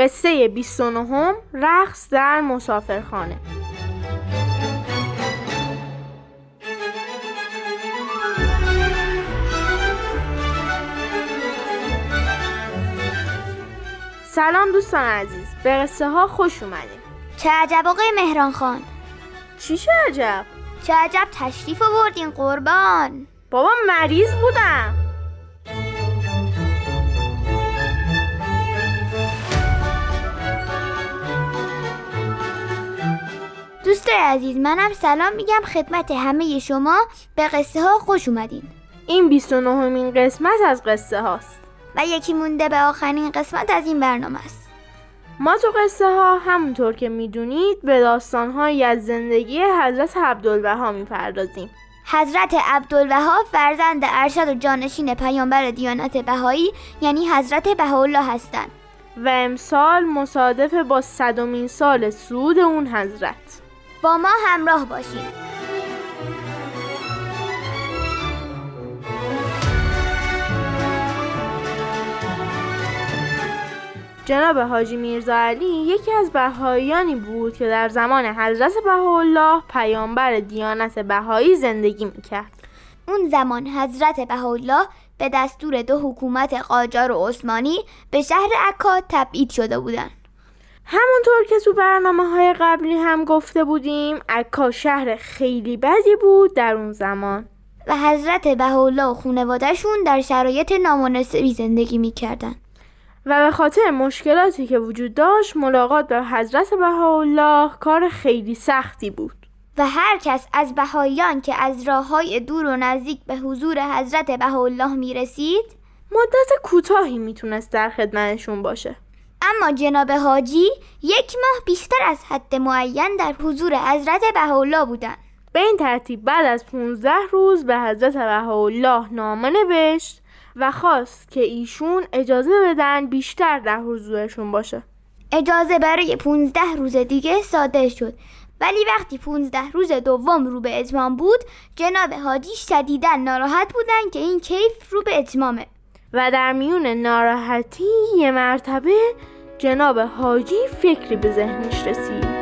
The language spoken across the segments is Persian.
قصه 29 رقص در مسافرخانه. سلام دوستان عزیز به قصه ها خوش اومدیم چه عجب آقای مهران خان. چی چه عجب؟ چه عجب تشریف آوردین قربان. بابا مریض بودم. دوست عزیز منم سلام میگم خدمت همه شما. به قصه ها خوش اومدین. این 29 مین قسمت از قصه هاست. و یکی مونده به آخرین قسمت از این برنامه است. ما تو قصه ها همونطور که می‌دونید به داستان هایی از زندگی حضرت عبدالبها می‌پردازیم. حضرت عبدالبها فرزند ارشد و جانشین پیامبر دیانت بهایی یعنی حضرت بهاءالله هستند. و امسال مصادف با صدمین سال سود اون حضرت. با ما همراه باشید جناب حاجی میرزا علی یکی از بهاییانی بود که در زمان حضرت بهاءالله پیامبر دیانت بهایی زندگی می‌کرد اون زمان حضرت بهاءالله به دستور دو حکومت قاجار و عثمانی به شهر عکا تبعید شده بودند. همونطور که تو برنامه های قبلی هم گفته بودیم عکا شهر خیلی بدی بود در اون زمان. و حضرت بهاءالله و خانوادهشون در شرایط نامناسبی زندگی می‌کردن. و به خاطر مشکلاتی که وجود داشت ملاقات به حضرت بهاءالله کار خیلی سختی بود. و هر کس از بهاییان که از راه های دور و نزدیک به حضور حضرت بهاءالله می رسید مدت کوتاهی می‌تونست در خدمتشون باشه. اما جناب حاجی یک ماه بیشتر از حد معین در حضور حضرت بهاءالله بودند. به این ترتیب بعد از 15 روز به حضرت بهاءالله نامه نوشت و خواست که ایشون اجازه بدن بیشتر در حضورشون باشه. اجازه برای 15 روز دیگه صادر شد. ولی وقتی 15 روز دوم رو به اتمام بود جناب حاجی شدیدا ناراحت بودن که این کیف رو به اتمامه. و در میون ناراحتی یه مرتبه جناب حاجی فکری به ذهنش رسید.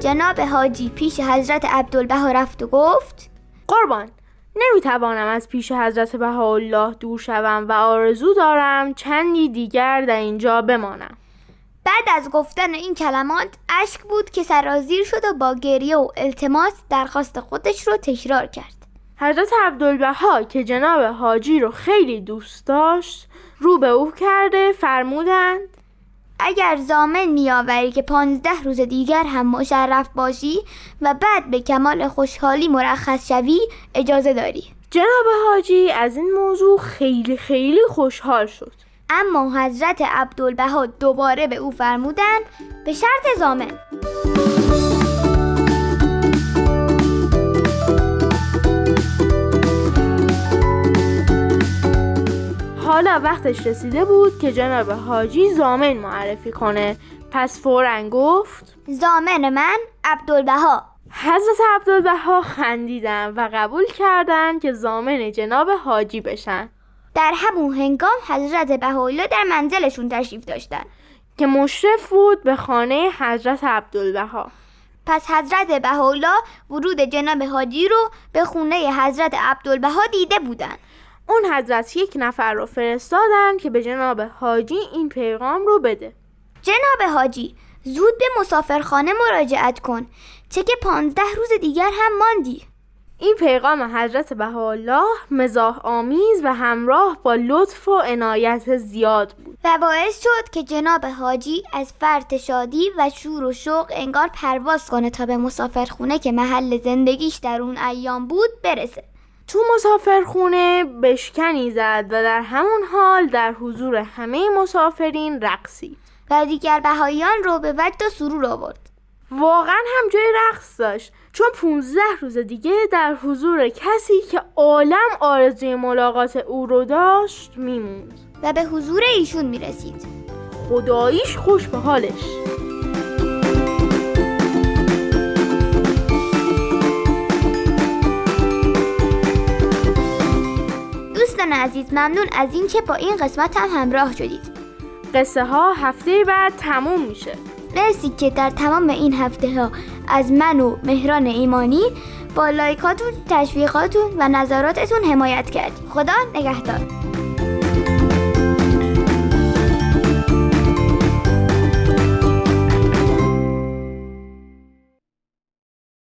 جناب حاجی پیش حضرت عبدالبها رفت و گفت قربان نمی‌توانم از پیش حضرت بهاءالله دور شوم و آرزو دارم چندی دیگر در اینجا بمانم. بعد از گفتن این کلمات اشک بود که سرازیر شد و با گریه و التماس درخواست خودش رو تکرار کرد. حضرت عبدالبها که جناب حاجی رو خیلی دوست داشت رو به او کرده فرمودند اگر زامن میآوری که پانزده روز دیگر هم مشرف باشی و بعد به کمال خوشحالی مرخص شوی اجازه داری. جناب حاجی از این موضوع خیلی خیلی خوشحال شد. اما حضرت عبدالبها دوباره به او فرمودند به شرط زامن. حالا وقتش رسیده بود که جناب حاجی زامن معرفی کنه. پس فورا گفت زامن من عبدالبها. حضرت عبدالبها خندیدن و قبول کردند که زامن جناب حاجی بشن. در همون هنگام حضرت بهاءالله در منزلشون تشریف داشتن. که مشرف بود به خانه حضرت عبدالبها. پس حضرت بهاءالله ورود جناب حاجی رو به خونه حضرت عبدالبها دیده بودند. اون حضرت یک نفر رو فرستادن که به جناب حاجی این پیغام رو بده. جناب حاجی زود به مسافرخانه مراجعت کن چه که پانزده روز دیگر هم ماندی. این پیغام حضرت بهاءالله مزاح آمیز و همراه با لطف و عنایت زیاد بود. و باعث شد که جناب حاجی از فرط شادی و شور و شوق انگار پرواز کنه تا به مسافرخونه که محل زندگیش در اون ایام بود برسه. تو مسافرخونه بشکنی زد و در همون حال در حضور همه مسافرین رقصید. و دیگر بهاییان رو به وجد و سرور آورد. واقعا هم جای رقص داشت. چون 15 روز دیگه در حضور کسی که عالم آرزوی ملاقات او رو داشت میموند. و به حضور ایشون می‌رسید. خداییش خوش به حالش. دوستان عزیز ممنون از اینکه با این قسمت هم همراه شدید. قصه ها هفته بعد تموم میشه. مرسی که در تمام این هفته ها از من و مهران ایمانی با لایکاتون، تشویقاتون و نظراتتون حمایت کردید. خدا نگهدار.